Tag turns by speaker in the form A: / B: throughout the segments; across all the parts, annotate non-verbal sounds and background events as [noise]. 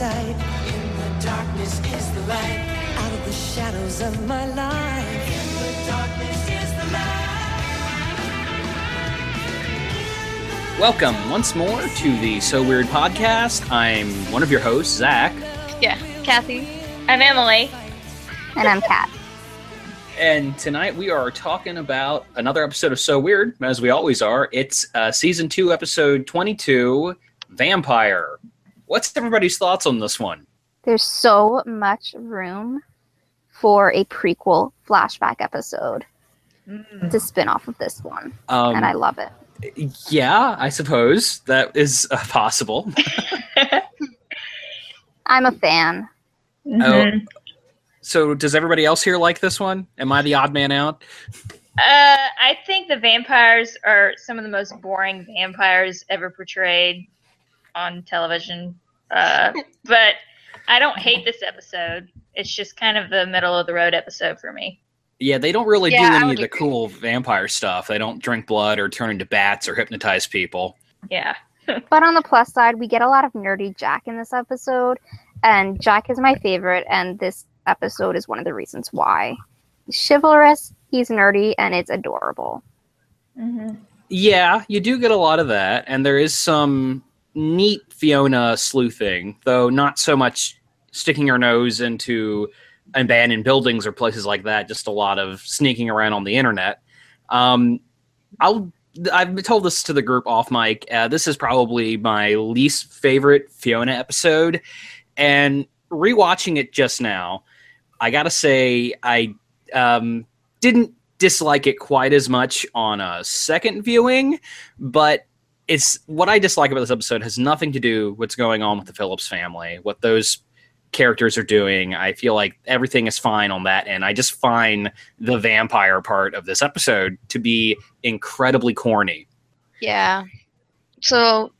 A: sight. In the darkness is the light. Out of the shadows of my life. In the darkness is the light.
B: Welcome once more to the So Weird podcast. I'm one of your hosts, Zach,
C: Yeah, Kathy. I'm Emily.
D: And I'm Kat.
B: and tonight we are talking about another episode of So Weird, as we always are. It's uh, season two, episode 22, Vampire. What's everybody's thoughts on this one?
D: There's so much room for a prequel flashback episode to spin off of this one,
B: Um,
D: and I love it.
B: yeah, I suppose that is uh, possible. [laughs]
D: I'm a fan.
B: Oh, so does everybody else here like this one? Am I the odd man out?
C: Uh, I think the vampires are some of the most boring vampires ever portrayed on television. Uh, but I don't hate this episode. It's just kind of the middle of the road episode for me.
B: Yeah, they don't really
D: Yeah,
B: do any of the
D: agree.
B: cool vampire stuff. They don't drink blood or turn into bats or hypnotize people.
C: Yeah. [laughs]
D: But on the plus side, we get a lot of nerdy Jack in this episode, and Jack is my favorite, and this episode is one of the reasons why. He's chivalrous, he's nerdy, and it's adorable.
B: Yeah, you do get a lot of that, and there is some neat Fiona sleuthing, though not so much sticking her nose into abandoned buildings or places like that. Just a lot of sneaking around on the internet. Um, I'll. I've told this to the group off mic. Uh, this is probably my least favorite Fiona episode, and rewatching it just now, I gotta say I um, didn't dislike it quite as much on a second viewing, but it's what I dislike about this episode has nothing to do with what's going on with the Phillips family, what those characters are doing. I feel like everything is fine on that end. I just find the vampire part of this episode to be incredibly corny.
E: Yeah. So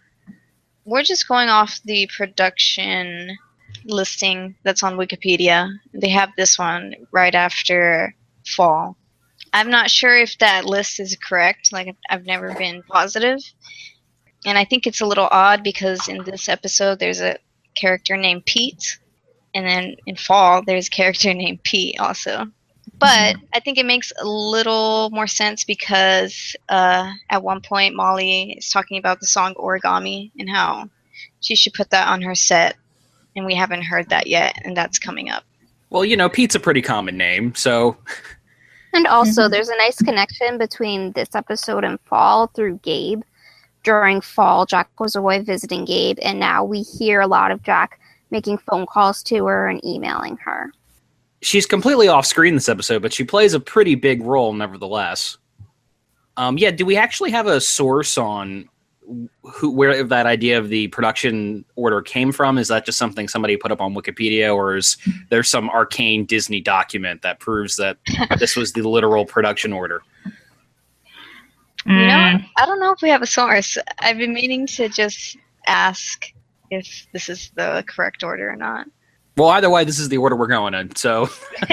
E: we're just going off the production listing that's on Wikipedia. They have this one right after fall. I'm not sure if that list is correct. Like, I've never been positive. And I think it's a little odd because in this episode, there's a character named Pete. And then in fall, there's a character [laughs] named Pete also. But I think it makes a little more sense because uh, at one point Molly is talking about the song Origami and how she should put that on her set, and we haven't heard that yet, and that's coming up.
B: Well, you know, Pete's a pretty common name, so
D: And also, there's a nice connection between this episode and Fall through Gabe. During Fall, Jack was away visiting Gabe, and now we hear a lot of Jack making phone calls to her and emailing her.
B: she's completely off screen this episode, but she plays a pretty big role nevertheless. Um, yeah, do we actually have a source on who where that idea of the production order came from? Is that just something somebody put up on Wikipedia, or is there some arcane Disney document that proves that [laughs] this was the literal production order?
E: You know,
C: Mm.
E: I don't know if we have a source. I've been meaning to just ask if this is the correct order or not.
B: Well, either way, this is the order we're going in. So [laughs]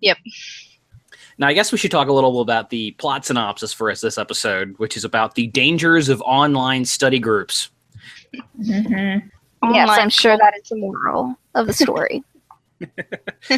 E: Yep.
B: now I guess we should talk a little about the plot synopsis for us this episode, which is about the dangers of online study groups.
C: Mhm.
D: Yes, I'm sure that is the moral of the story. [laughs]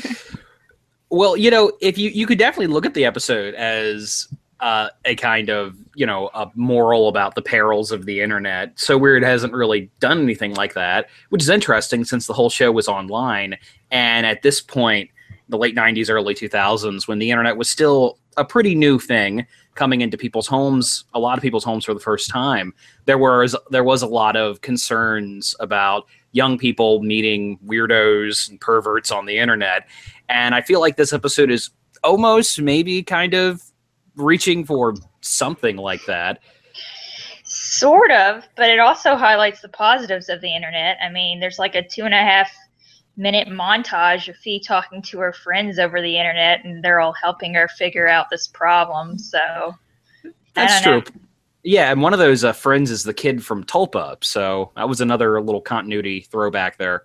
B: Well, you know, if you you could definitely look at the episode as uh, a kind of you know a moral about the perils of the internet. So weird hasn't really done anything like that, which is interesting since the whole show was online, and at this point, the late '90s, early 2000s, when the internet was still a pretty new thing coming into people's homes, a lot of people's homes for the first time. There was there was a lot of concerns about young people meeting weirdos and perverts on the internet and I feel like this episode is almost maybe kind of reaching for something like that.
C: Sort of, but it also highlights the positives of the internet. I mean, there's like a two and a half minute montage of Fee talking to her friends over the internet, and they're all helping her figure out this problem. So
B: That's
C: don't
B: true. Yeah, and one of those uh, friends is the kid from Tulpa, so that was another little continuity throwback there.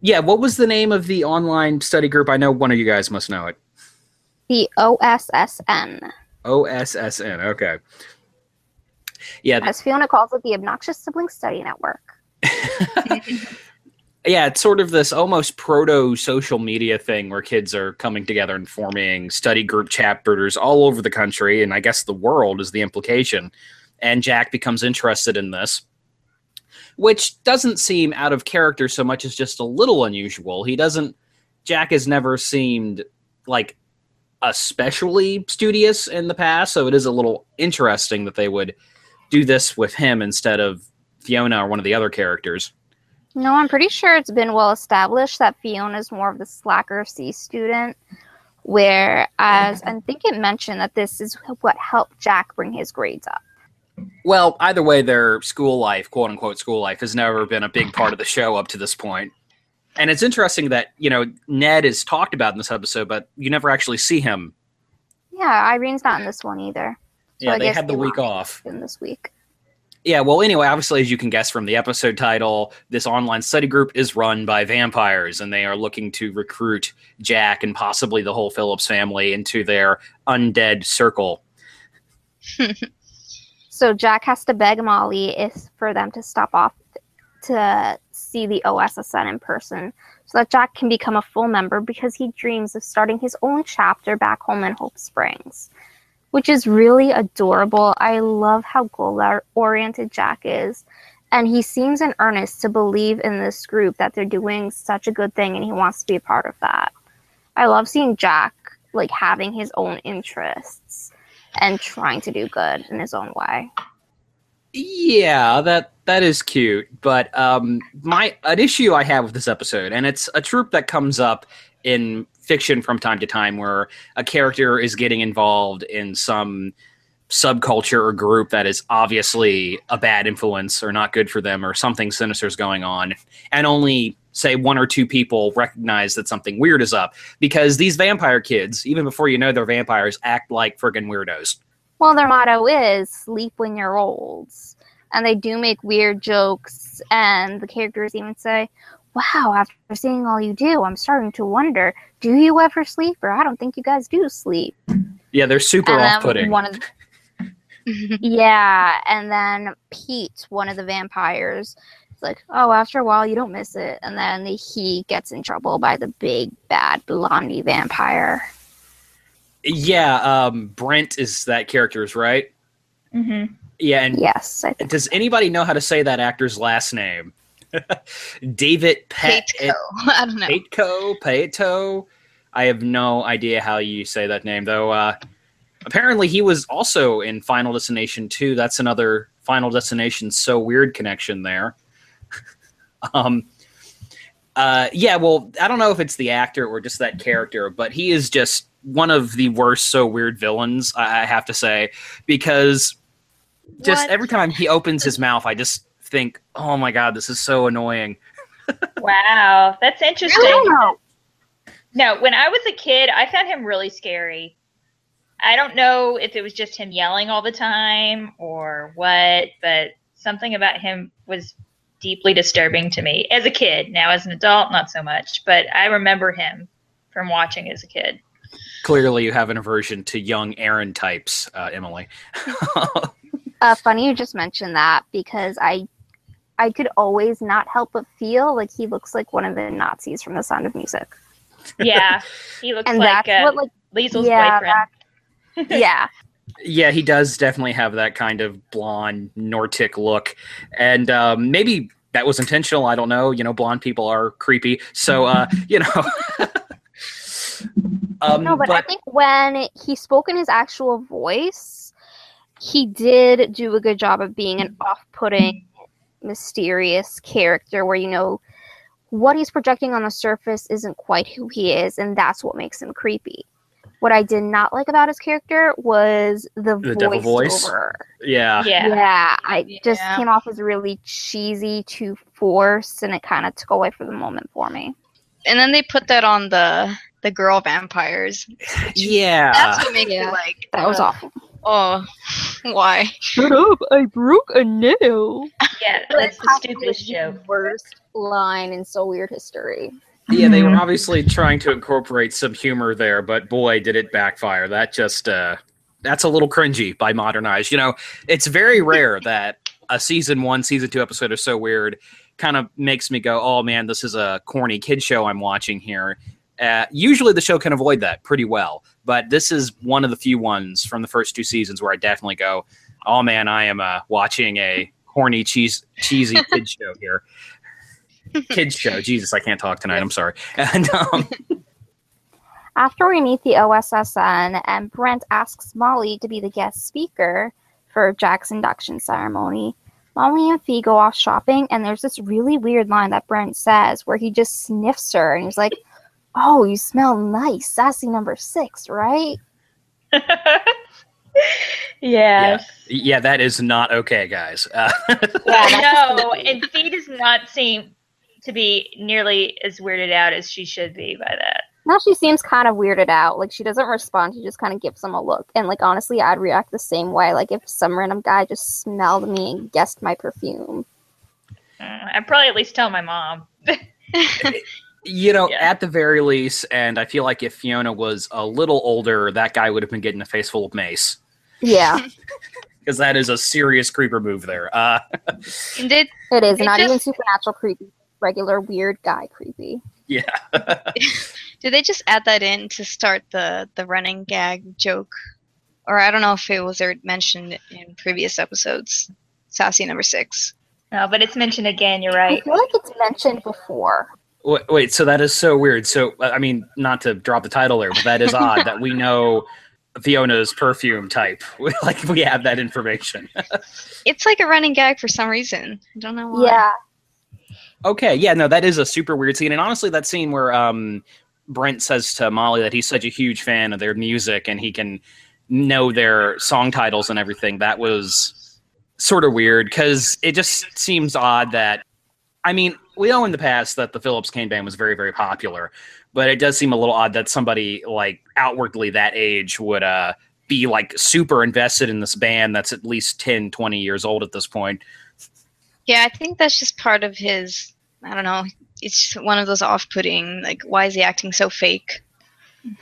B: Yeah, what was the name of the online study group? I know one of you guys must know it.
D: The OSSN,
B: OSSN. Okay. Yeah,
D: as Fiona calls it, the Obnoxious Sibling Study Network. [laughs]
B: yeah, it's sort of this almost proto social media thing where kids are coming together and forming study group chapters all over the country, and I guess the world is the implication. And Jack becomes interested in this, which doesn't seem out of character so much as just a little unusual. He doesn't, Jack has never seemed like especially studious in the past, so it is a little interesting that they would do this with him instead of Fiona or one of the other characters.
D: No, I'm pretty sure it's been well established that Fiona's more of the slacker C student, whereas I think it mentioned that this is what helped Jack bring his grades up.
B: Well, either way, their school life, quote unquote school life, has never been a big part of the show up to this point. And it's interesting that, you know, Ned is talked about in this episode, but you never actually see him.
D: Yeah, Irene's not in this one either. So
B: yeah,
D: I
B: they had the
D: they
B: week off.
D: in this week.
B: Yeah, well, anyway, obviously, as you can guess from the episode title, this online study group is run by vampires, and they are looking to recruit Jack and possibly the whole Phillips family into their undead circle. [laughs]
D: So Jack has to beg Molly if for them to stop off to see the OSSN in person so that Jack can become a full member because he dreams of starting his own chapter back home in Hope Springs, which is really adorable. I love how goal oriented Jack is. And he seems in earnest to believe in this group that they're doing such a good thing and he wants to be a part of that. I love seeing Jack like having his own interests and trying to do good in his own way.
B: Yeah, that that is cute. But um, my an issue I have with this episode, and it's a trope that comes up in fiction from time to time, where a character is getting involved in some subculture or group that is obviously a bad influence or not good for them or something sinister is going on and only say one or two people recognize that something weird is up because these vampire kids even before you know they're vampires act like friggin' weirdos
D: Well, their motto is sleep when you're old. And they do make weird jokes, and the characters even say, Wow, after seeing all you do, I'm starting to wonder, do you ever sleep? Or I don't think you guys do sleep.
B: yeah they're super
D: and um,
B: off-putting
D: one of [laughs] Yeah, and then Pete, one of the vampires, is like, Oh, after a while you don't miss it. And then he gets in trouble by the big bad blondie vampire.
B: Yeah um brent is that character's right
C: Mm-hmm.
B: yeah and
D: Yes, I think.
B: does anybody know how to say that actor's last name [laughs] david Pet-
E: Pateco. [laughs] I don't know.
B: Pateco, Paeto. I have no idea how you say that name, though. Uh, apparently, he was also in Final Destination 2. That's another Final Destination so weird connection there. [laughs] um, uh, yeah, well, I don't know if it's the actor or just that character, but he is just one of the worst so weird villains, I I have to say, because just
C: What?
B: every time he opens his mouth, I just think, oh my god, this is so annoying. [laughs]
C: Wow, that's interesting.
D: I don't know.
C: No, when I was a kid, I found him really scary. I don't know if it was just him yelling all the time or what, but something about him was deeply disturbing to me as a kid. Now, as an adult, not so much, but I remember him from watching as a kid.
B: Clearly, you have an aversion to young Aryan types, uh, Emily. [laughs]
D: Uh, funny you just mentioned that because I, I could always not help but feel like he looks like one of the Nazis from The Sound of Music,
C: Yeah, [laughs] he looks
D: and
C: like
D: that's
C: uh,
D: what like
C: Liesel's
D: yeah,
C: boyfriend. [laughs]
D: yeah.
B: yeah, he does definitely have that kind of blonde Nordic look, and um, maybe that was intentional. I don't know. You know, blonde people are creepy, so uh, you know. Um,
D: no, but, I think when he spoke in his actual voice, he did do a good job of being an off-putting, mysterious character where you know what he's projecting on the surface isn't quite who he is, and that's what makes him creepy. What I did not like about his character was the,
B: The devil voice?
D: voiceover.
B: yeah,
C: Yeah.
D: Yeah, I just
E: Yeah.
D: came off as really cheesy, too forced, and it kind of took away from the moment for me.
E: And then they put that on the the girl vampires. [laughs]
B: yeah.
E: That's what makes
D: Yeah.
E: me [laughs] like
D: That was
E: uh,
D: awful.
E: Oh, [laughs] why?
D: Shut up! I broke a nail.
C: Yeah, that's the stupidest joke.
D: Worst line in so weird history.
B: Yeah, they were obviously trying to incorporate some humor there, but boy, did it backfire. That just uh that's a little cringy by modern eyes. You know, it's very rare that a season one, season two episode of So Weird kind of makes me go, "Oh man, this is a corny kid show I'm watching here." Uh, usually, the show can avoid that pretty well, but this is one of the few ones from the first two seasons where I definitely go, "Oh man, I am uh, watching a corny, cheese, cheesy [laughs] kid show here." Kids show. [laughs] Jesus, I can't talk tonight. I'm sorry. [laughs] And um,
D: After we meet the OSSN and Brent asks Molly to be the guest speaker for Jack's induction ceremony, Molly and Fee go off shopping, and there's this really weird line that Brent says where he just sniffs her and he's like, Oh, you smell nice, sassy number six, right? [laughs]
C: yes.
B: yeah, that is not okay, guys. Uh, [laughs]
C: I know. And Fee does not seem to be nearly as weirded out as she should be by that.
D: Now she seems kind of weirded out. Like she doesn't respond. She just kind of gives him a look. And like honestly, I'd react the same way. Like if some random guy just smelled me and guessed my perfume.
C: Uh, I'd probably at least tell my mom. [laughs]
B: you know,
C: Yeah.
B: at the very least, and I feel like if Fiona was a little older, that guy would have been getting a face full of mace
D: Yeah, [laughs]
B: because that is a serious creeper move there. Uh,
E: And did
D: it is
E: It
D: not even supernatural creepy. Regular weird guy creepy.
B: yeah, [laughs]
E: did they just add that in to start the the running gag joke? Or I don't know if it was mentioned in previous episodes. Sassy number six.
C: No, but it's mentioned again. You're right.
D: I feel like it's mentioned before.
B: Wait, wait, so that is so weird. So, uh, I mean, not to drop the title there, but that is odd that we know Fiona's perfume type. [laughs] like we have that information. [laughs]
E: It's like a running gag for some reason. I don't know why.
D: Yeah,
B: Okay, yeah, no, that is a super weird scene, and honestly, that scene where um, Brent says to Molly that he's such a huge fan of their music and he can know their song titles and everything, that was sort of weird because it just seems odd that, I mean, we know in the past that the Phillips Kane band was very, very popular, but it does seem a little odd that somebody like outwardly that age would uh, be like super invested in this band that's at least 10, 20 years old at this point.
E: Yeah, I think that's just part of his. I don't know. It's one of those off-putting, like, why is he acting so fake?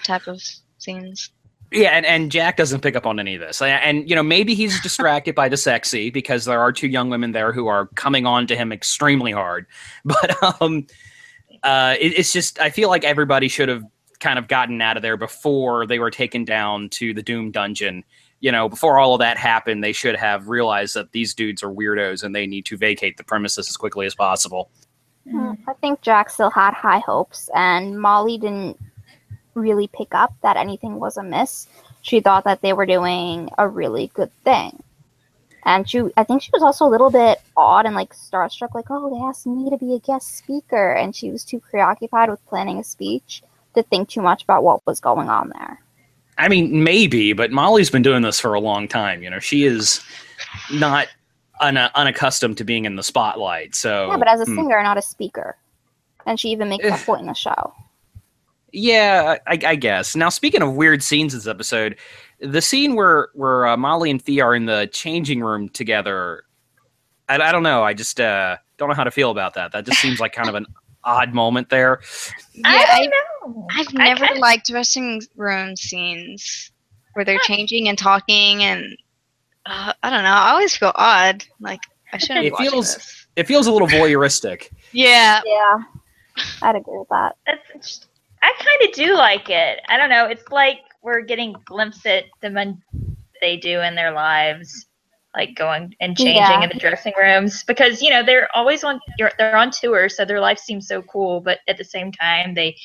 E: Type of scenes.
B: Yeah, and, and Jack doesn't pick up on any of this. And, and, you know, maybe he's [laughs] distracted by the sexy because there are two young women there who are coming on to him extremely hard. [laughs] But um, uh, it, it's just, I feel like everybody should have kind of gotten out of there before they were taken down to the Doom Dungeon. You know, before all of that happened, they should have realized that these dudes are weirdos and they need to vacate the premises as quickly as possible.
D: I think Jack still had high hopes, and Molly didn't really pick up that anything was amiss. She thought that they were doing a really good thing. And she, I think she was also a little bit odd and like starstruck, like, oh, they asked me to be a guest speaker. And she was too preoccupied with planning a speech to think too much about what was going on there.
B: I mean, maybe, but Molly's been doing this for a long time. You know, she is not un- unaccustomed to being in the spotlight. So,
D: Yeah, but as a
B: hmm.
D: singer, not a speaker. And she even makes a point in the show.
B: Yeah, I, I guess. Now, speaking of weird scenes this episode, the scene where where uh, Molly and Thea are in the changing room together, I, I don't know. I just uh, don't know how to feel about that. That just seems like kind of an [laughs] odd moment there.
C: I
E: I,
C: don't know.
E: I've never
C: kinda-
E: liked dressing room scenes where they're changing and talking, and uh, I don't know. I always feel odd. Like I shouldn't
B: It feels-
E: this.
B: It feels a little voyeuristic.
E: Yeah,
D: Yeah, I'd agree with that.
C: That's, I kind of do like it. I don't know. It's like we're getting glimpse at the mun- they do in their lives, like going and changing
D: Yeah.
C: in the dressing rooms because you know they're always on. You're, they're on tour, so their life seems so cool, but at the same time they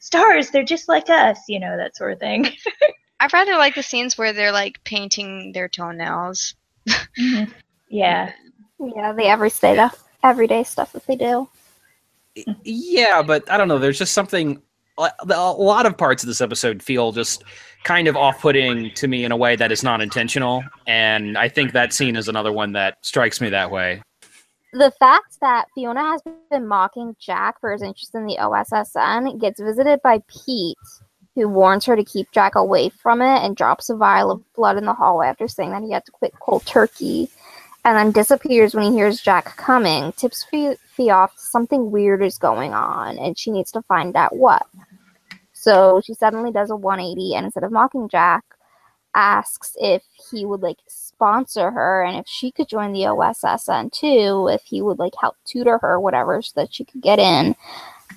C: stars. They're just like us, you know that sort of thing. [laughs]
E: I'd rather like the scenes where they're like painting their toenails. Mm-hmm.
C: Yeah.
D: Yeah, the everyday stuff, everyday stuff that they do.
B: Yeah, but I don't know. There's just something. A lot of parts of this episode feel just kind of off-putting to me in a way that is not intentional, and I think that scene is another one that strikes me that way.
D: The fact that Fiona has been mocking Jack for his interest in the OSSN gets visited by Pete, who warns her to keep Jack away from it and drops a vial of blood in the hallway after saying that he had to quit cold turkey, and then disappears when he hears Jack coming. Tips Fee off something weird is going on, and she needs to find out what. So she suddenly does a 180, and instead of mocking Jack, asks if he would like sponsor her and if she could join the OSSN too, if he would like help tutor her, whatever, so that she could get in.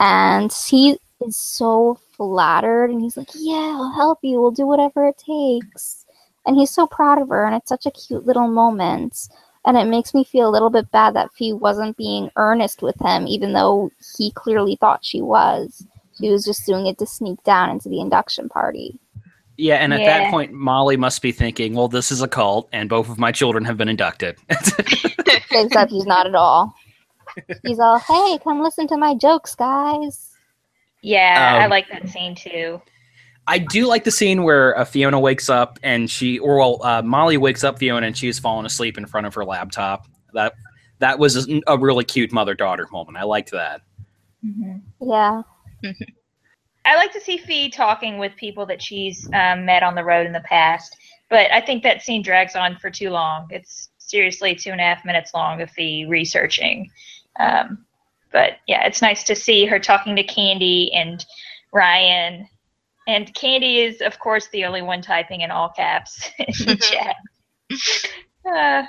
D: And he is so flattered and he's like, Yeah, I'll help you. We'll do whatever it takes. And he's so proud of her, and it's such a cute little moment. And it makes me feel a little bit bad that Fee wasn't being earnest with him, even though he clearly thought she was. She was just doing it to sneak down into the induction party.
B: Yeah, and at
C: Yeah.
B: that point, Molly must be thinking, well, this is a cult, and both of my children have been inducted. [laughs]
D: Except he's not at all. He's all, hey, come listen to my jokes, guys.
C: Yeah, I
B: Um,
C: like that scene too.
B: I do like the scene where uh, Fiona wakes up and she, or well, uh, Molly wakes up Fiona and she's fallen asleep in front of her laptop. That that was a, a really cute mother daughter moment. I liked that.
D: Yeah. [laughs]
C: I like to see Fee talking with people that she's um, met on the road in the past, but I think that scene drags on for too long. It's seriously two and a half minutes long of Fee researching. Um, but yeah, it's nice to see her talking to Candy and Ryan. And Candy is, of course, the only one typing in all caps [laughs] in the [laughs] chat. Uh,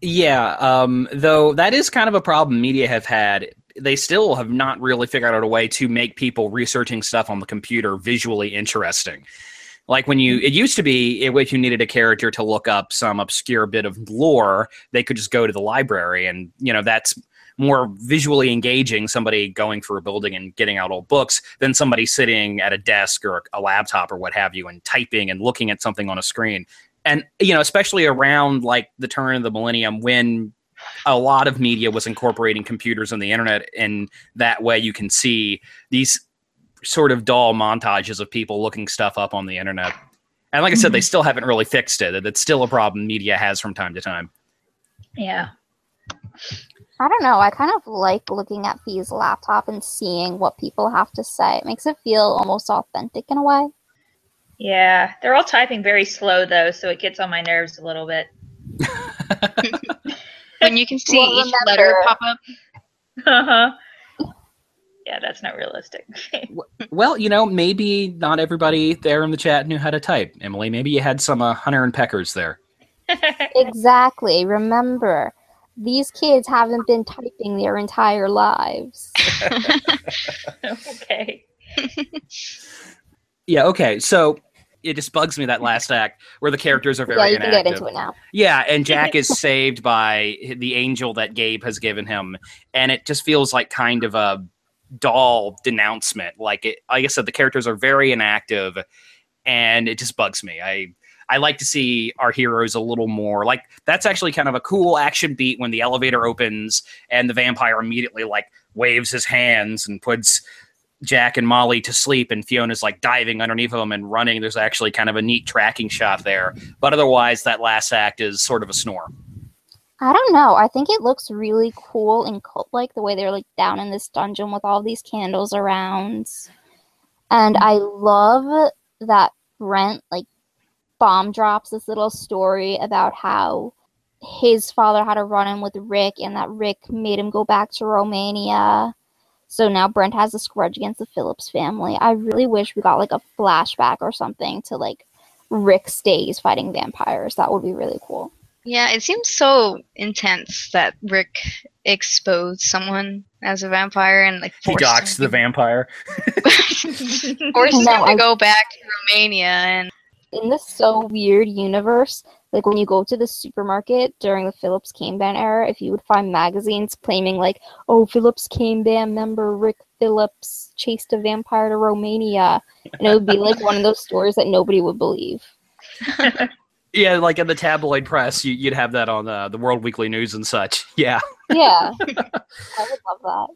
B: Yeah, um, though that is kind of a problem media have had. They still have not really figured out a way to make people researching stuff on the computer visually interesting. Like when you, it used to be if you needed a character to look up some obscure bit of lore, they could just go to the library, and you know that's more visually engaging. Somebody going through a building and getting out old books than somebody sitting at a desk or a laptop or what have you and typing and looking at something on a screen and you know especially around like the turn of the millennium when a lot of media was incorporating computers and the internet and that way you can see these sort of dull montages of people looking stuff up on the internet and like i said they mm-hmm. still haven't really fixed it it's still a problem media has from time to time
C: yeah.
D: I don't know. I kind of like looking at Fee's laptop and seeing what people have to say. It makes it feel almost authentic in a way.
C: Yeah. They're all typing very slow, though, so it gets on my nerves a little bit. [laughs] [laughs]
E: when you can see
D: Well,
E: each letter pop up.
C: Uh-huh. Yeah, that's not realistic. [laughs]
B: well you know maybe not everybody there in the chat knew how to type emily maybe you had some uh, hunter and peckers there [laughs]
D: Exactly. Remember, these kids haven't been typing their entire lives. [laughs]
C: okay.
B: yeah okay so it just bugs me that [laughs] last act where the characters are very
D: yeah, you can
B: inactive.
D: get into it now.
B: Yeah, and [laughs] Jack is saved by the angel that Gabe has given him, and it just feels like kind of a dull denouncement. Like it, like I said, the characters are very inactive, and it just bugs me. I I like to see our heroes a little more like that's actually kind of a cool action beat when the elevator opens and the vampire immediately like waves his hands and puts Jack and Molly to sleep, and Fiona's like diving underneath them and running. There's actually kind of a neat tracking shot there. But otherwise, that last act is sort of a snore.
D: I don't know. I think it looks really cool and cult like the way they're like down in this dungeon with all these candles around. And I love that Brent like bomb drops this little story about how his father had a run in with Rick and that Rick made him go back to Romania. So now Brent has this grudge against the Phillips family. I really wish we got like a flashback or something to like Rick's days fighting vampires. That would be really cool.
E: Yeah, it seems so intense that Rick exposed someone as a vampire and like
B: He
E: forced
B: docks the [laughs]
E: him,
B: vampire.
E: forced him
D: No,
E: to
D: I-
E: go back to Romania and
D: in this so weird universe, like when you go to the supermarket during the Phillips Kane Band era, if you would find magazines claiming like, "Oh, Phillips Kane Band member Rick Phillips chased a vampire to Romania," and it would be like one of those stories that nobody would believe. [laughs]
B: Yeah, like in the tabloid press, you, you'd have that on uh, the World Weekly News and such. [laughs] Yeah.
D: Yeah, [laughs] I would love that.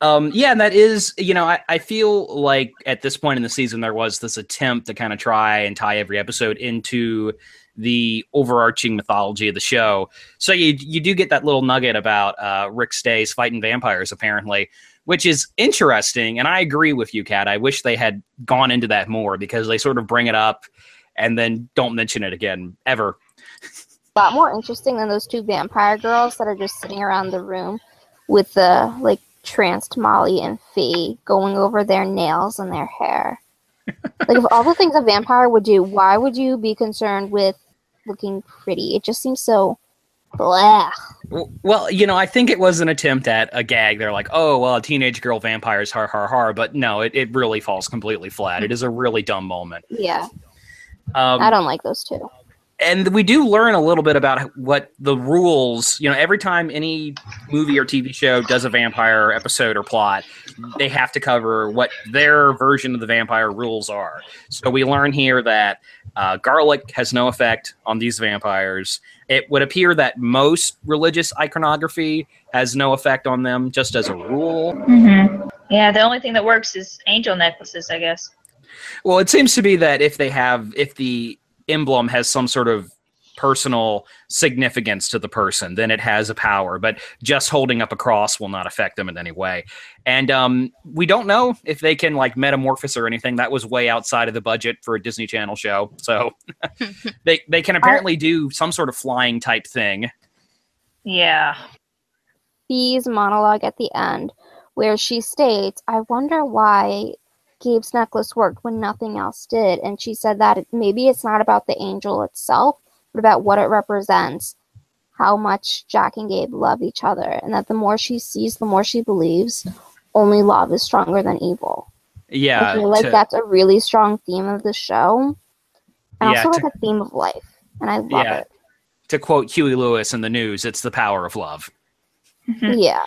B: Um, yeah, and that is, you know, I, I feel like at this point in the season, there was this attempt to kind of try and tie every episode into the overarching mythology of the show. So you you do get that little nugget about uh, Rick's days fighting vampires, apparently, which is interesting. And I agree with you, Kat. I wish they had gone into that more because they sort of bring it up and then don't mention it again ever.
D: A lot more interesting than those two vampire girls that are just sitting around the room with the like tranced Molly and Fee going over their nails and their hair. [laughs] like if all the things a vampire would do, why would you be concerned with looking pretty? It just seems so blah.
B: Well, you know, I think it was an attempt at a gag. They're like, oh, well, a teenage girl vampires, har har har. But no, it, it really falls completely flat. It is a really dumb moment.
D: Yeah,
B: Um,
D: I don't like those two.
B: and we do learn a little bit about what the rules you know every time any movie or tv show does a vampire episode or plot they have to cover what their version of the vampire rules are so we learn here that uh, garlic has no effect on these vampires it would appear that most religious iconography has no effect on them just as a rule
C: Mm-hmm. Yeah, the only thing that works is angel necklaces, I guess.
B: Well, it seems to be that if they have, if the emblem has some sort of personal significance to the person, then it has a power. But just holding up a cross will not affect them in any way. And um, we don't know if they can like metamorphose or anything. That was way outside of the budget for a Disney Channel show. So [laughs] they they can apparently do some sort of flying type thing.
C: Yeah.
D: Fee's monologue at the end, where she states, I wonder why Gabe's necklace worked when nothing else did. And she said that it, maybe it's not about the angel itself, but about what it represents, how much Jack and Gabe love each other, and that the more she sees, the more she believes only love is stronger than evil.
B: Yeah,
D: I feel like
B: to-
D: that's a really strong theme of the show, and
B: Yeah,
D: also
B: to-
D: like a theme of life. And I love
B: Yeah.
D: it.
B: to quote Huey Lewis and the News, it's the power of love. Mm-hmm.
D: Yeah.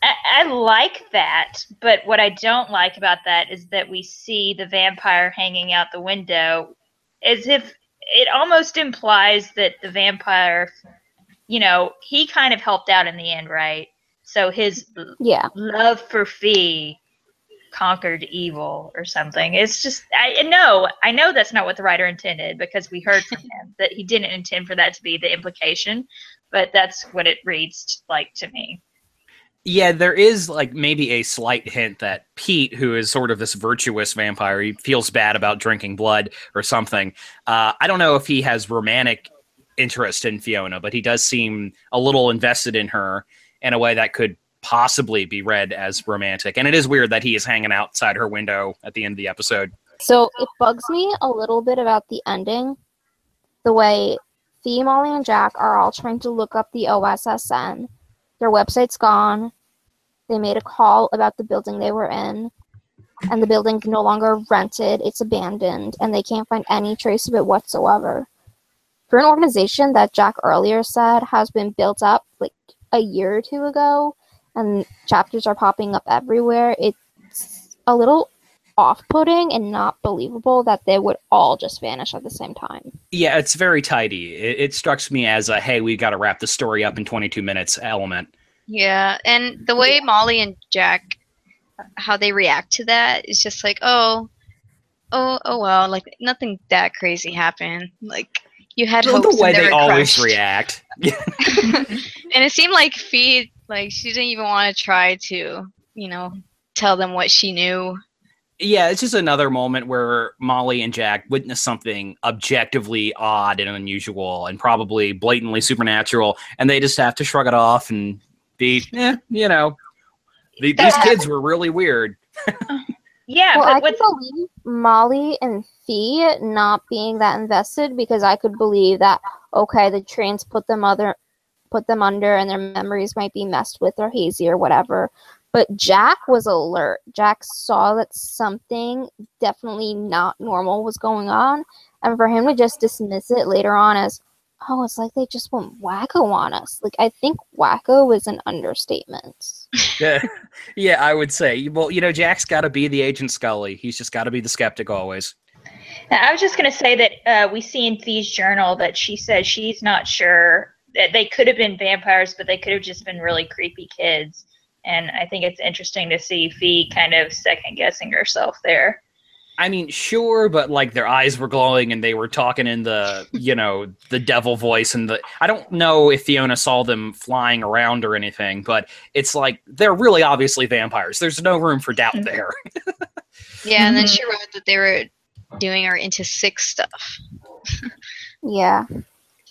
C: I, I like that, but what I don't like about that is that we see the vampire hanging out the window as if it almost implies that the vampire, you know, he kind of helped out in the end, right? So his
D: Yeah.
C: love for Fee conquered evil or something. It's just I know I know that's not what the writer intended because we heard from him that he didn't intend for that to be the implication, but that's what it reads like to me.
B: Yeah, there is like maybe a slight hint that Pete, who is sort of this virtuous vampire, he feels bad about drinking blood or something. Uh, I don't know if he has romantic interest in Fiona, but he does seem a little invested in her in a way that could possibly be read as romantic. And it is weird that he is hanging outside her window at the end of the episode.
D: So it bugs me a little bit about the ending. The way Fee, Molly, and Jack are all trying to look up the OSSN. Their website's gone. They made a call about the building they were in, and the building's no longer rented. It's abandoned, and they can't find any trace of it whatsoever. For an organization that Jack earlier said has been built up like a year or two ago, and chapters are popping up everywhere, it's a little off-putting and not believable that they would all just vanish at the same time.
B: Yeah, it's very tidy. It, it strikes me as a hey, we got to wrap the story up in 22 minutes element.
E: Yeah, and the way Molly and Jack, how they react to that is just like, oh, oh, oh well, like nothing that crazy happened. Like you had
B: Well,
E: hopes
B: the way
E: they,
B: they
E: were
B: always
E: crushed.
B: react. [laughs]
E: and it seemed like Fee, like she didn't even want to try to, you know, tell them what she knew.
B: Yeah, it's just another moment where Molly and Jack witness something objectively odd and unusual and probably blatantly supernatural, and they just have to shrug it off and be, eh, you know, the, these kids were really weird. [laughs]
C: Yeah,
D: well, I
C: but
D: could believe Molly and Fee not being that invested because I could believe that okay, the trains put them other put them under and their memories might be messed with or hazy or whatever. But Jack was alert. Jack saw that something definitely not normal was going on, and for him to just dismiss it later on as oh, it's like they just went wacko on us. Like I think wacko is an understatement. [laughs]
B: Yeah, yeah, I would say. Well, you know, Jack's got to be the Agent Scully. He's just got to be the skeptic always.
C: I was just going to say that uh, we see in Fee's journal that she says she's not sure that they could have been vampires, but they could have just been really creepy kids. And I think it's interesting to see Fee kind of second guessing herself there.
B: I mean, sure, but like their eyes were glowing and they were talking in the, you know, the devil voice and the I don't know if Fiona saw them flying around or anything, but it's like they're really obviously vampires. There's no room for doubt
C: Mhm.
B: there. [laughs]
E: Yeah, and then
C: Mhm.
E: she wrote that they were doing her into six stuff.
D: Yeah.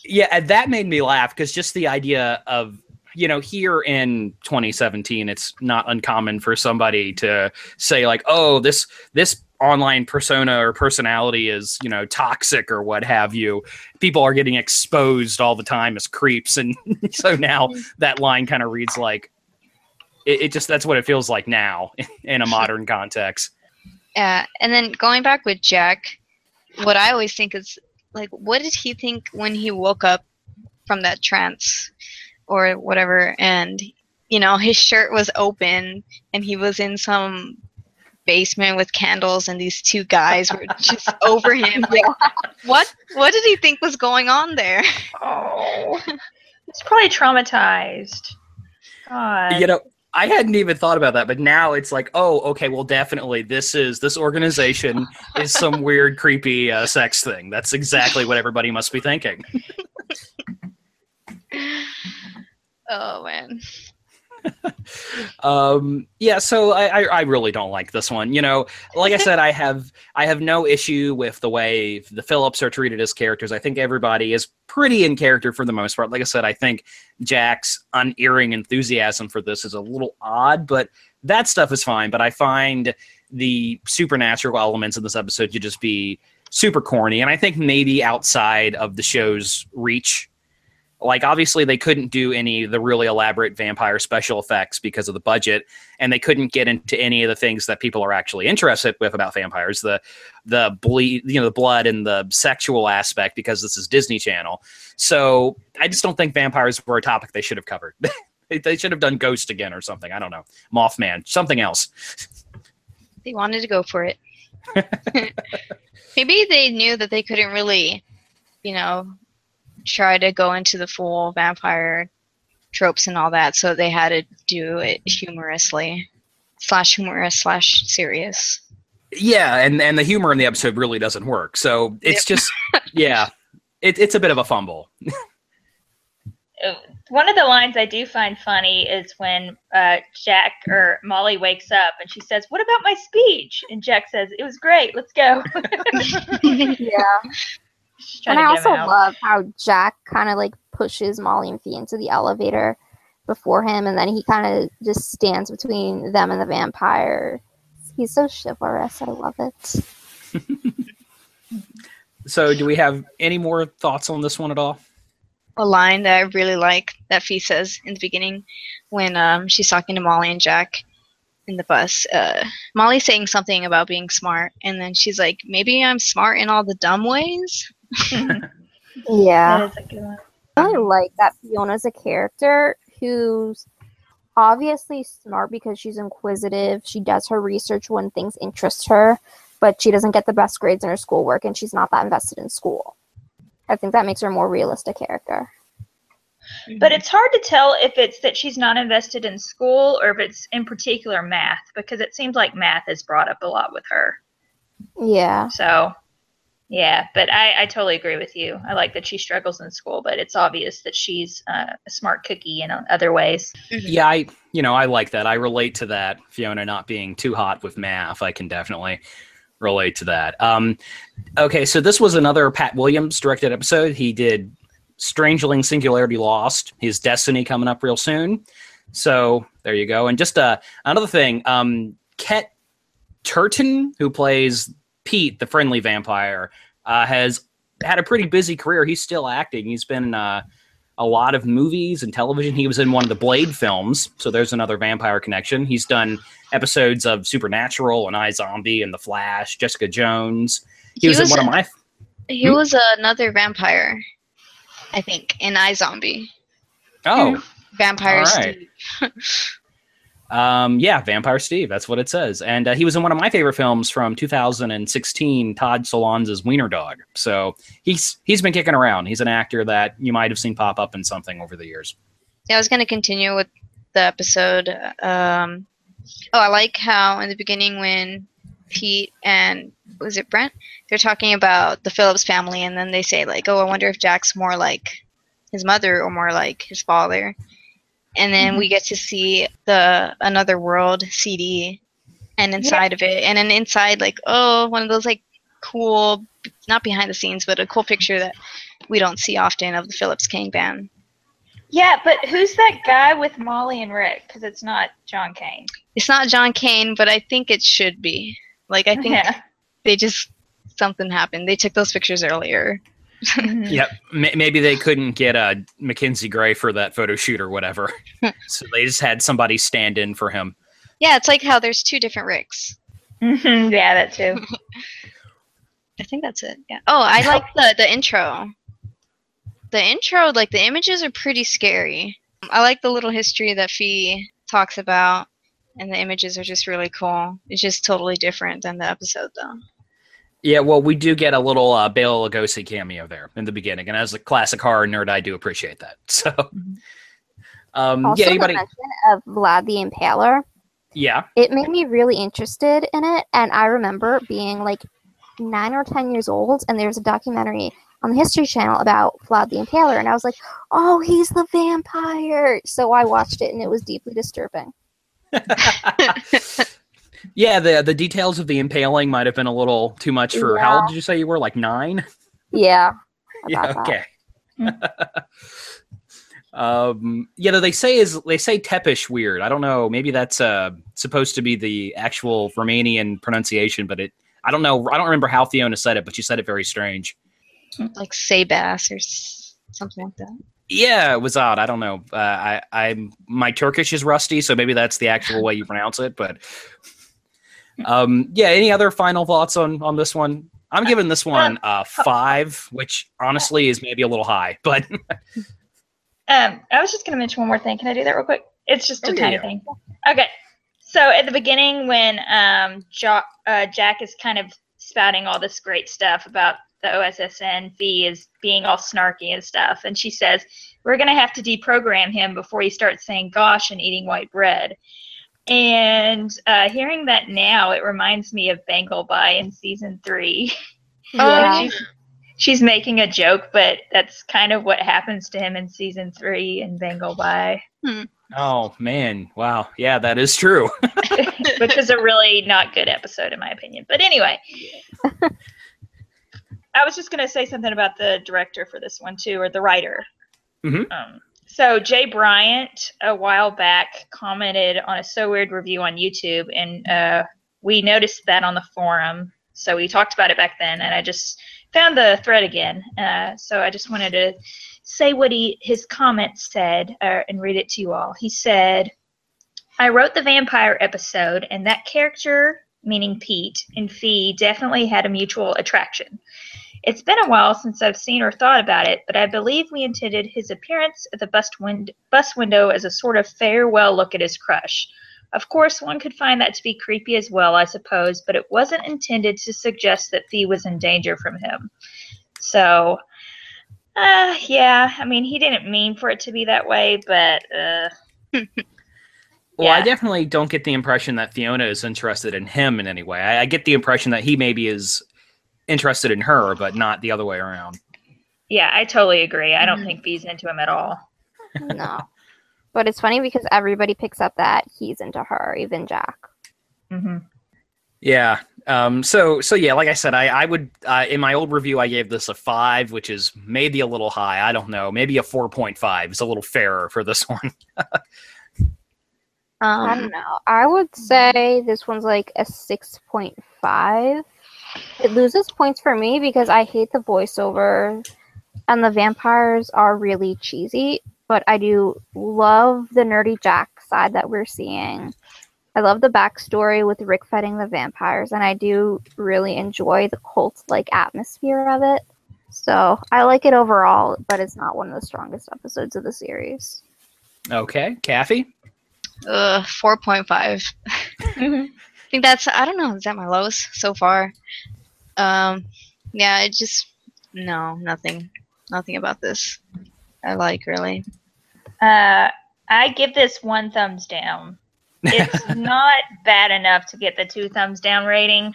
B: Yeah, and that made me laugh because just the idea of you know here in 2017 it's not uncommon for somebody to say like oh this this online persona or personality is you know toxic or what have you. People are getting exposed all the time as creeps and [laughs] so now mm-hmm. that line kind of reads like it, it just that's what it feels like now [laughs] in a modern context.
E: Yeah, and then going back with Jack, what I always think is like, what did he think when he woke up from that trance or whatever? And you know, his shirt was open and he was in some basement with candles, and these two guys were [laughs] just over him. Like, what? What did he think was going on there?
C: Oh, it's probably traumatized. God.
B: you know i hadn't even thought about that but now it's like oh okay well definitely this is this organization is some [laughs] weird creepy uh, sex thing that's exactly what everybody must be thinking [laughs]
E: Oh man.
B: um yeah so I, I i really don't like this one you know? Like i said i have i have no issue with the way the phillips are treated as characters. I think everybody is pretty in character for the most part. Like i said i think jack's unerring enthusiasm for this is a little odd but that stuff is fine. But i find the supernatural elements in this episode to just be super corny. And i think maybe outside of the show's reach like obviously they couldn't do any of the really elaborate vampire special effects because of the budget and they couldn't get into any of the things that people are actually interested with about vampires. The the bleed you know the blood and the sexual aspect because this is disney channel. So i just don't think vampires were a topic they should have covered. They- [laughs] they should have done ghost again or something. I don't know. Mothman. Something else.
E: They wanted to go for it. [laughs] [laughs] Maybe they knew that they couldn't really, you know, try to go into the full vampire tropes and all that, so they had to do it humorously, slash humorous slash serious.
B: yeah and and the humor in the episode really doesn't work so it's just [laughs] yeah it, it's a bit of a fumble
C: Uh, One of the lines I do find funny is when uh, Jack or Molly wakes up and she says, "What about my speech?" And Jack says, "It was great. Let's go." [laughs] [laughs]
D: yeah.
C: She's trying
D: And I
C: to get him
D: also love how Jack kind of like pushes Molly and Fee into the elevator before him, and then he kind of just stands between them and the vampire. He's so chivalrous. I love it. [laughs]
B: so do we have any more thoughts on this one at all
E: A line that I really like that Fee says in the beginning when um, she's talking to Molly and Jack in the bus. Uh, Molly's saying something about being smart, and then she's like, "Maybe I'm smart in all the dumb ways."
D: Yeah.
C: That is a good one.
D: I really like that Fiona's a character who's obviously smart because she's inquisitive. She does her research when things interest her, but she doesn't get the best grades in her schoolwork and she's not that invested in school. I think that makes her a more realistic character.
C: But it's hard to tell if it's that she's not invested in school or if it's in particular math because it seems like math is brought up a lot with her.
D: Yeah.
C: So, yeah, but I, I totally agree with you. I like that she struggles in school, but it's obvious that she's uh, a smart cookie in other ways.
B: Yeah, I you know I like that. I relate to that. Fiona not being too hot with math, I can definitely relate to that. Um, okay, so this was another Pat Williams directed episode. He did Strangeling Singularity Lost. His Destiny coming up real soon. So there you go. And just uh, another thing, um, Kett Turton, who plays Pete, the friendly vampire, uh, has had a pretty busy career. He's still acting. He's been in uh, a lot of movies and television. He was in one of the Blade films, so there's another vampire connection. He's done episodes of Supernatural and I Zombie and The Flash, Jessica Jones. He,
E: He
B: was,
E: was
B: in one
E: a-
B: of my.
E: He
B: Hmm?
E: was another vampire, I think, in I Zombie.
B: Oh,
E: Vampire
B: All right.
E: Steve. [laughs]
B: um, yeah, Vampire Steve. That's what it says. And uh, he was in one of my favorite films from 2016, Todd Solondz's Wiener Dog. So he's he's been kicking around. He's an actor that you might have seen pop up in something over the years.
E: Yeah, I was going to continue with the episode. Um, oh, I like how in the beginning when Pete and was it Brent? They're talking about the Phillips family, and then they say like, "Oh, I wonder if Jack's more like his mother or more like his father." And then we mm-hmm. get to see the Another World CD, and inside of it, and then inside like, oh, one of those like cool, not behind the scenes, but a cool picture that we don't see often of the Phillips King band.
C: Yeah, but who's that guy with Molly and Rick? Because it's not John Kane.
E: It's not John Kane, but I think it should be. Like I think [laughs]
C: Yeah.
E: they just something happened. They took those pictures earlier.
B: Yep. M- maybe they couldn't get uh, Mackenzie Gray for that photo shoot or whatever, [laughs] so they just had somebody stand in for him.
E: Yeah, it's like how there's two different Ricks.
C: Mhm, yeah, that too. [laughs]
E: I think that's it. Yeah. Oh, I like the the intro. The intro, like the images are pretty scary. I like the little history that Fee talks about, and the images are just really cool. It's just totally different than the episode, though.
B: Yeah, well, we do get a little uh, Bela Lugosi cameo there in the beginning, and as a classic horror nerd, I do appreciate that. [laughs] So, um,
D: Also,
B: yeah, anybody?
D: the mention of Vlad the Impaler,
B: Yeah,
D: it made me really interested in it. And I remember being like nine or ten years old, and there was a documentary on the History Channel about Vlad the Impaler, and I was like, "Oh, he's the vampire!" So I watched it, and it was deeply disturbing. [laughs] [laughs]
B: yeah. The the details of the impaling might have been a little too much for. How old did you say you were? Like nine?
D: Yeah. [laughs]
B: yeah. Okay. [laughs] um. Yeah. though They say is they say Tepes weird. I don't know. Maybe that's uh supposed to be the actual Romanian pronunciation, but it. I don't know. I don't remember how Fiona said it, but she said it very strange.
E: Like Sabas or something like that.
B: Yeah, it was odd. I don't know. Uh, I, I'm my Turkish is rusty, so maybe that's the actual way you pronounce it. But um, yeah. Any other final thoughts on on this one? I'm giving this one a five, which honestly is maybe a little high, but [laughs]
C: Um, I was just going to mention one more thing. Can I do that real quick? It's just a
B: Oh,
C: tiny
B: yeah.
C: thing. Okay. So at the beginning, when um, jo- uh, Jack is kind of spouting all this great stuff about the OSSN Fi is being all snarky and stuff, and she says, We're going to have to deprogram him before he starts saying gosh and eating white bread. And uh, hearing that now, it reminds me of Bangle By in season three. [laughs]
D: Yeah.
C: she's, she's making a joke, but that's kind of what happens to him in season three in Bengal By,
B: oh man, wow, yeah, that is true. [laughs]
C: which is a really not good episode in my opinion. But anyway, [laughs] I was just going to say something about the director for this one too, or the writer.
B: Mhm.
C: Um, so Jay Bryant a while back commented on a so weird review on YouTube, and uh, we noticed that on the forum. So we talked about it back then, and I just found the thread again. Uh, so I just wanted to say what he his comment said uh, and read it to you all. He said, "I wrote the vampire episode, and that character, meaning Pete, and Fi, definitely had a mutual attraction." It's been a while since I've seen or thought about it, but I believe we intended his appearance at the bus, wind- bus window as a sort of farewell look at his crush. Of course, one could find that to be creepy as well, I suppose, but it wasn't intended to suggest that Fi was in danger from him. So, uh, yeah, I mean, he didn't mean for it to be that way, but uh, [laughs]
B: Well, I definitely don't get the impression that Fiona is interested in him in any way. I, I get the impression that he maybe is interested in her, but not the other way around.
C: yeah, I totally agree. I don't
E: Mhm.
C: think Fi's into him at all.
D: No. But it's funny because everybody picks up that he's into her, even Jack.
C: Mm-hmm.
B: Yeah. Um, so so yeah, like I said, I I would uh, in my old review I gave this a five, which is maybe a little high. I don't know, maybe a four point five is a little fairer for this [laughs] one.
D: I
E: Um,
D: don't know. I would say this one's like a 6.5. It loses points for me because I hate the voiceover and the vampires are really cheesy, but I do love the nerdy Jack side that we're seeing. I love the backstory with Rick fighting the vampires, and I do really enjoy the cult like atmosphere of it. So I like it overall, but it's not one of the strongest episodes of the series.
B: Okay, Kathy.
E: uh, 4.5. [laughs] I think that's, I don't know, is that my lowest so far? Um, yeah, it just, no, nothing. Nothing about this. I like, really.
C: Uh, I give this one thumbs down. It's [laughs] not bad enough to get the two thumbs down rating,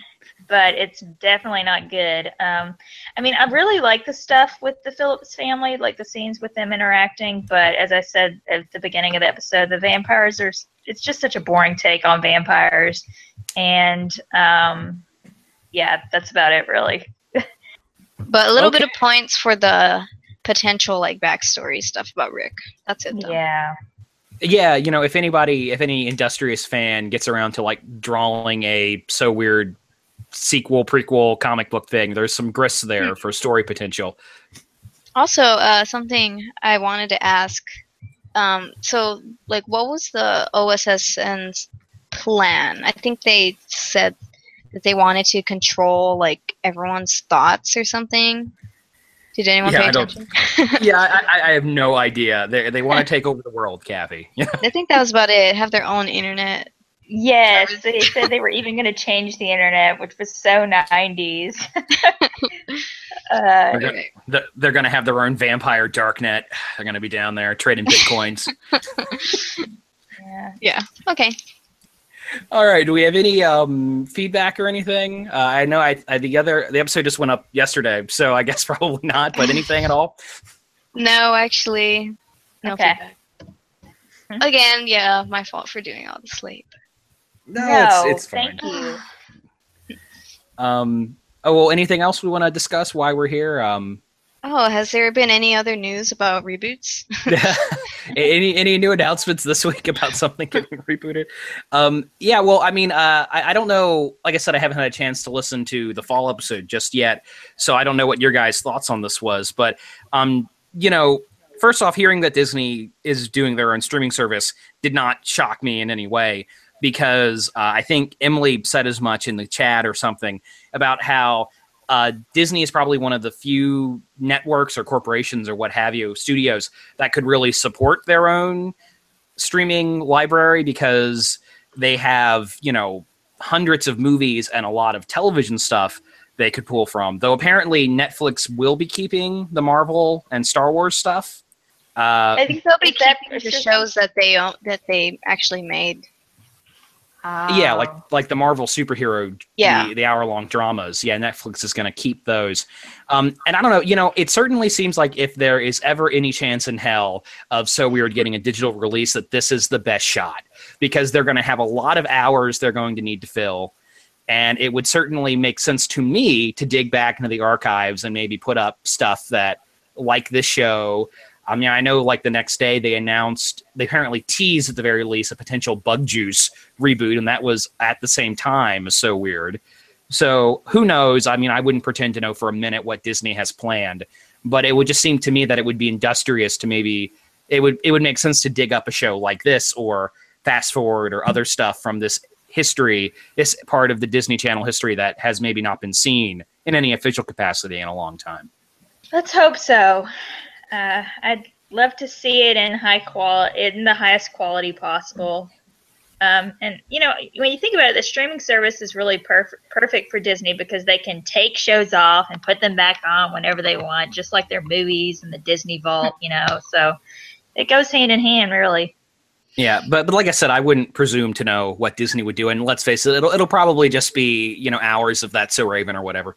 C: but it's definitely not good. Um, I mean, I really like the stuff with the Phillips family, like the scenes with them interacting. But as I said at the beginning of the episode, the vampires are. It's just such a boring take on vampires, and um, yeah, that's about it, really.
E: But a little bit of points for the potential, like, backstory stuff about Rick. That's it, though.
C: Yeah.
B: yeah, you know, if anybody, if any industrious fan gets around to like drawing a so weird sequel, prequel, comic book thing. There's some grist there for story potential.
E: Also, uh, something I wanted to ask. Um, so, like, what was the OSSN's plan? I think they said that they wanted to control like everyone's thoughts or something. Did anyone
B: Yeah,
E: pay
B: I don't-
E: attention? [laughs]
B: yeah, I, I- I have no idea. They they want to [laughs] take over the world, Kathy. [laughs]
E: I think that was about it. Have their own internet.
C: Yes, they said they were even going to change the internet, which was so 90s. uh,
B: They're gonna- They're going to have their own vampire darknet. They're going to be down there trading bitcoins.
C: yeah.
E: Yeah. Okay.
B: All right. Do we have any um, feedback or anything? Uh, I know I, I the other the episode just went up yesterday, so I guess [laughs] probably not. But anything at all?
E: No, actually, no
C: Okay.
E: feedback.
C: Hmm.
E: Again, yeah, my fault for doing all this late.
C: No,
B: it's it's fine.
C: thank you.
B: Um. Oh well. Anything else we want to discuss? Why we're here? Um.
E: Oh, has there been any other news about reboots? [laughs] yeah.
B: any any new announcements this week about something getting [laughs] rebooted? Um, yeah, well, I mean, uh, I, I don't know. Like I said, I haven't had a chance to listen to the fall episode just yet, so I don't know what your guys' thoughts on this was. But um, you know, first off, hearing that Disney is doing their own streaming service did not shock me in any way because uh, I think Emily said as much in the chat or something about how uh, Disney is probably one of the few networks or corporations or what have you, studios that could really support their own streaming library because they have, you know, hundreds of movies and a lot of television stuff they could pull from. Though apparently Netflix will be keeping the Marvel and Star Wars stuff. Uh,
C: I think they'll be that
E: keep the shows that they own, that they actually made.
B: Yeah, like like the Marvel superhero,
E: Yeah.
B: the, the hour long dramas. Yeah, Netflix is going to keep those. Um, and I don't know, you know, it certainly seems like if there is ever any chance in hell of So Weird getting a digital release, that this is the best shot because they're going to have a lot of hours they're going to need to fill. And it would certainly make sense to me to dig back into the archives and maybe put up stuff that, like this show, I mean, I know like the next day they announced, they apparently teased at the very least a potential Bug Juice reboot, and that was at the same time. So weird. So who knows? I mean, I wouldn't pretend to know for a minute what Disney has planned, but it would just seem to me that it would be industrious to maybe it would it would make sense to dig up a show like this or fast forward or other stuff from this history, this part of the Disney Channel history that has maybe not been seen in any official capacity in a long time.
C: Let's hope so. Uh, I'd love to see it in high quality, in the highest quality possible. Um, and you know, when you think about it, the streaming service is really perfect perfect for Disney because they can take shows off and put them back on whenever they want, just like their movies and the Disney Vault. You know, so it goes hand in hand, really.
B: Yeah, but but like I said, I wouldn't presume to know what Disney would do, and let's face it, it'll it'll probably just be you know hours of that So Raven or whatever.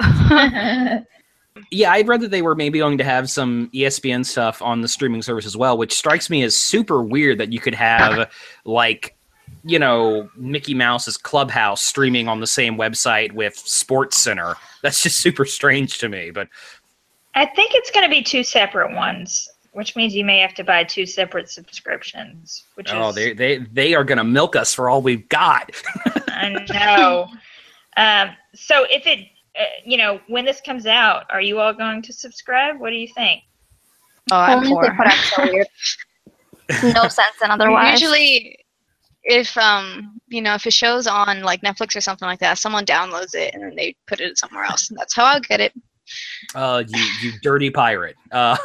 B: [laughs] [laughs] Yeah, I'd read that they were maybe going to have some ESPN stuff on the streaming service as well, which strikes me as super weird that you could have like you know Mickey Mouse's Clubhouse streaming on the same website with Sports Center. That's just super strange to me, but
C: I think it's going to be two separate ones, which means you may have to buy two separate subscriptions. Which
B: oh,
C: is
B: they they they are going to milk us for all we've got.
C: I know. [laughs] um, so if it, you know, when this comes out, are you all going to subscribe? What do you think?
E: Oh, I'm poor.
D: they put out [laughs] so no sense in otherwise.
E: Usually, if um, you know, if it shows on like Netflix or something like that, someone downloads it and then they put it somewhere else, and that's how I'll get it.
B: Uh, you you dirty pirate. Uh,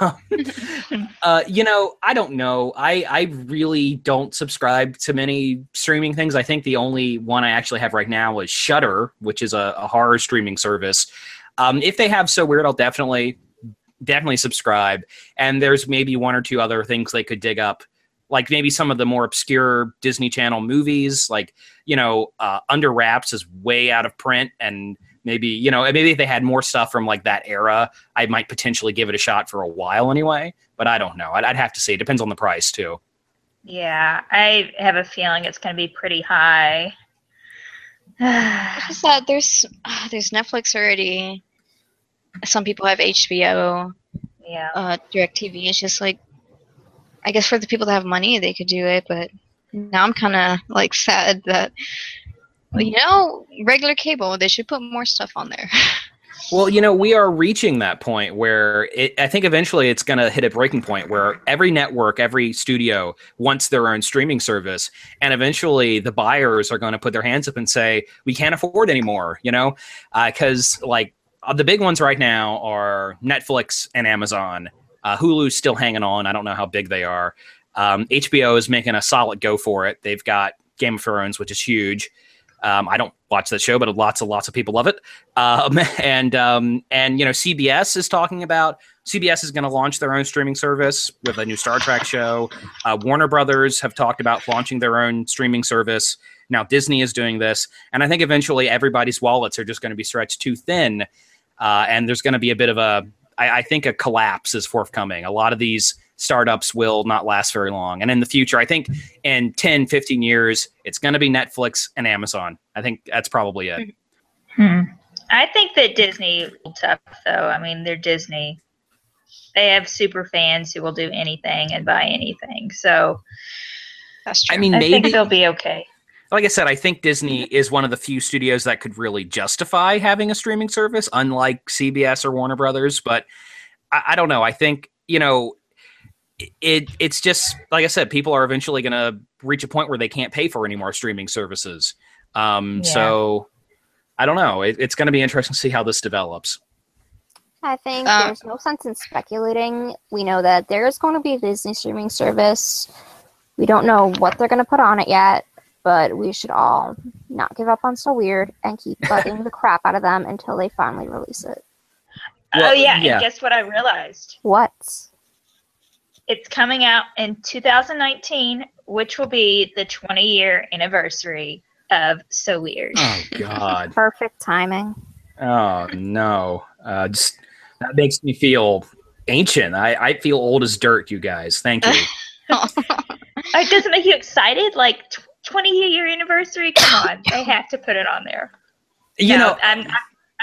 B: [laughs] uh, you know, I don't know. I I really don't subscribe to many streaming things. I think the only one I actually have right now is Shudder, which is a, a horror streaming service. Um, if they have so weird, I'll definitely definitely subscribe. And there's maybe one or two other things they could dig up, like maybe some of the more obscure Disney Channel movies, like you know, uh, Under Wraps is way out of print and maybe you know maybe if they had more stuff from like that era i might potentially give it a shot for a while anyway but i don't know i'd, I'd have to see it depends on the price too
C: Yeah, I have a feeling it's going to be pretty high.
E: It's just that there's uh, there's Netflix already. Some people have HBO,
C: yeah.
E: uh, DirecTV. It's just like, I guess for the people that have money, they could do it. But now I'm kind of like sad that Well, you know, regular cable, they should put more stuff on there. [laughs]
B: Well, you know, we are reaching that point where it, I think eventually it's going to hit a breaking point where every network, every studio wants their own streaming service. And eventually the buyers are going to put their hands up and say, we can't afford anymore, you know? Because, uh, like, uh, the big ones right now are Netflix and Amazon. Uh, Hulu's still hanging on. I don't know how big they are. Um, HBO is making a solid go for it. They've got Game of Thrones, which is huge. Um, I don't watch that show, but lots and lots of people love it. Um, [laughs] and um, and you know, CBS is talking about CBS is going to launch their own streaming service with a new Star Trek show. Uh, Warner Brothers have talked about launching their own streaming service. Now Disney is doing this, and I think eventually everybody's wallets are just going to be stretched too thin, uh, and there's going to be a bit of a I, I think a collapse is forthcoming. A lot of these startups will not last very long. And in the future, I think in 10, 15 years, it's going to be Netflix and Amazon. I think that's probably it.
C: Hmm. I think that Disney will tough though. I mean, they're Disney. They have super fans who will do anything and buy anything. So
E: That's true.
B: I mean,
C: I
B: maybe
C: think they'll be okay.
B: like I said, I think Disney is one of the few studios that could really justify having a streaming service, unlike CBS or Warner Brothers. But I, I don't know. I think you know, it it's just like I said, people are eventually going to reach a point where they can't pay for any more streaming services. Um,
C: Yeah.
B: So I don't know. It, it's going to be interesting to see how this develops.
D: I think
E: Uh,
D: there's no sense in speculating. We know that there's going to be a Disney streaming service. We don't know what they're going to put on it yet, but we should all not give up on So Weird and keep [laughs] bugging the crap out of them until they finally release it.
B: Well,
C: oh yeah,
B: yeah.
C: and guess what I realized?
D: What?
C: It's coming out in 2019, which will be the 20 year anniversary of So Weird.
B: Oh God.
D: Perfect timing.
B: Oh no. Uh, just that makes me feel ancient. I, I feel old as dirt. You guys. Thank you. [laughs]
C: It doesn't make you excited? Like tw- 20 year anniversary? Come on, they have to put it on there.
B: you
C: No,
B: know,
C: I'm I'm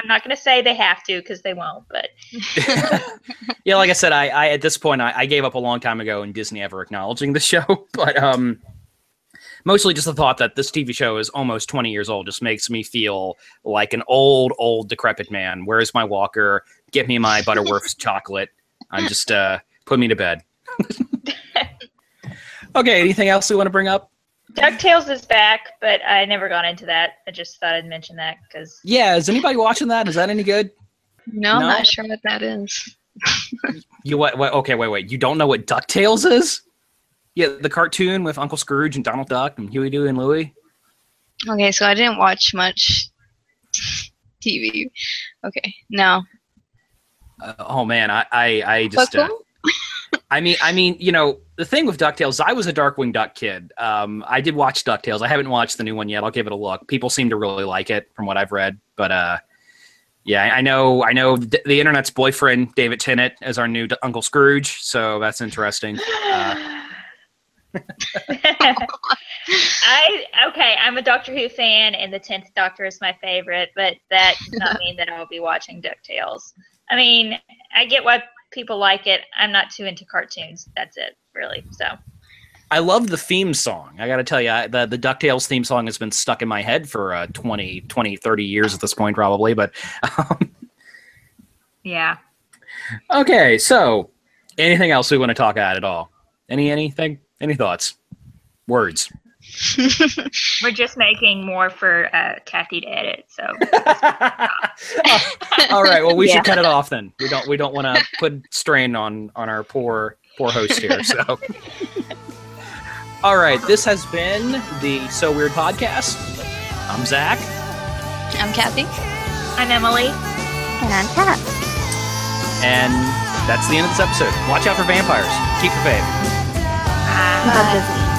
C: not going to say they have to because they won't. But [laughs]
B: yeah, like I said, I, I at this point I, I gave up a long time ago in Disney ever acknowledging the show. [laughs] But um, mostly just the thought that this TV show is almost 20 years old just makes me feel like an old, old decrepit man. Where's my walker? Get me my Butterworth's [laughs] chocolate. I'm just uh, put me to bed. okay, anything else we want to bring up?
C: DuckTales is back, but I never got into that. I just thought I'd mention that because
B: Yeah, is anybody watching that? Is that any good?
E: no, I'm
B: No?
E: not sure what that is. [laughs]
B: You what? what okay, wait, wait. You don't know what DuckTales is? Yeah, the cartoon with Uncle Scrooge and Donald Duck and Huey, Dewey, and Louie.
E: Okay, so I didn't watch much TV. Okay, no.
B: Uh, oh man, I I, I
E: But
B: just uh,
E: cool.
B: I mean I mean you know the thing with DuckTales, I was a Darkwing Duck kid. Um, I did watch DuckTales. I haven't watched the new one yet. I'll give it a look. People seem to really like it from what I've read, but uh, yeah, I know I know the, the internet's boyfriend David Tennant is our new D- Uncle Scrooge, so that's interesting. Uh, [laughs]
C: I okay. I'm a Doctor Who fan, and the tenth Doctor is my favorite. But that does not [laughs] mean that I'll be watching Ducktales. I mean, I get why people like it. I'm not too into cartoons. That's it, really. So
B: I love the theme song. I got to tell you, I, the the DuckTales theme song has been stuck in my head for uh, 20, 20, 30 years at this point, probably. But um, [laughs]
C: yeah.
B: okay, so anything else we want to talk about at all? Any anything? Any thoughts? Words? [laughs]
C: We're just making more for uh, Kathy to edit. So [laughs]
B: all right. Well, we
D: Yeah.
B: should cut it off then. We don't we don't want to put strain on on our poor poor host here. So. All right, this has been the So Weird podcast. I'm Zach.
E: I'm Kathy.
C: I'm Emily.
D: And I'm Kat.
B: And that's the end of this episode. Watch out for vampires. Keep your faith.
D: Love Disney.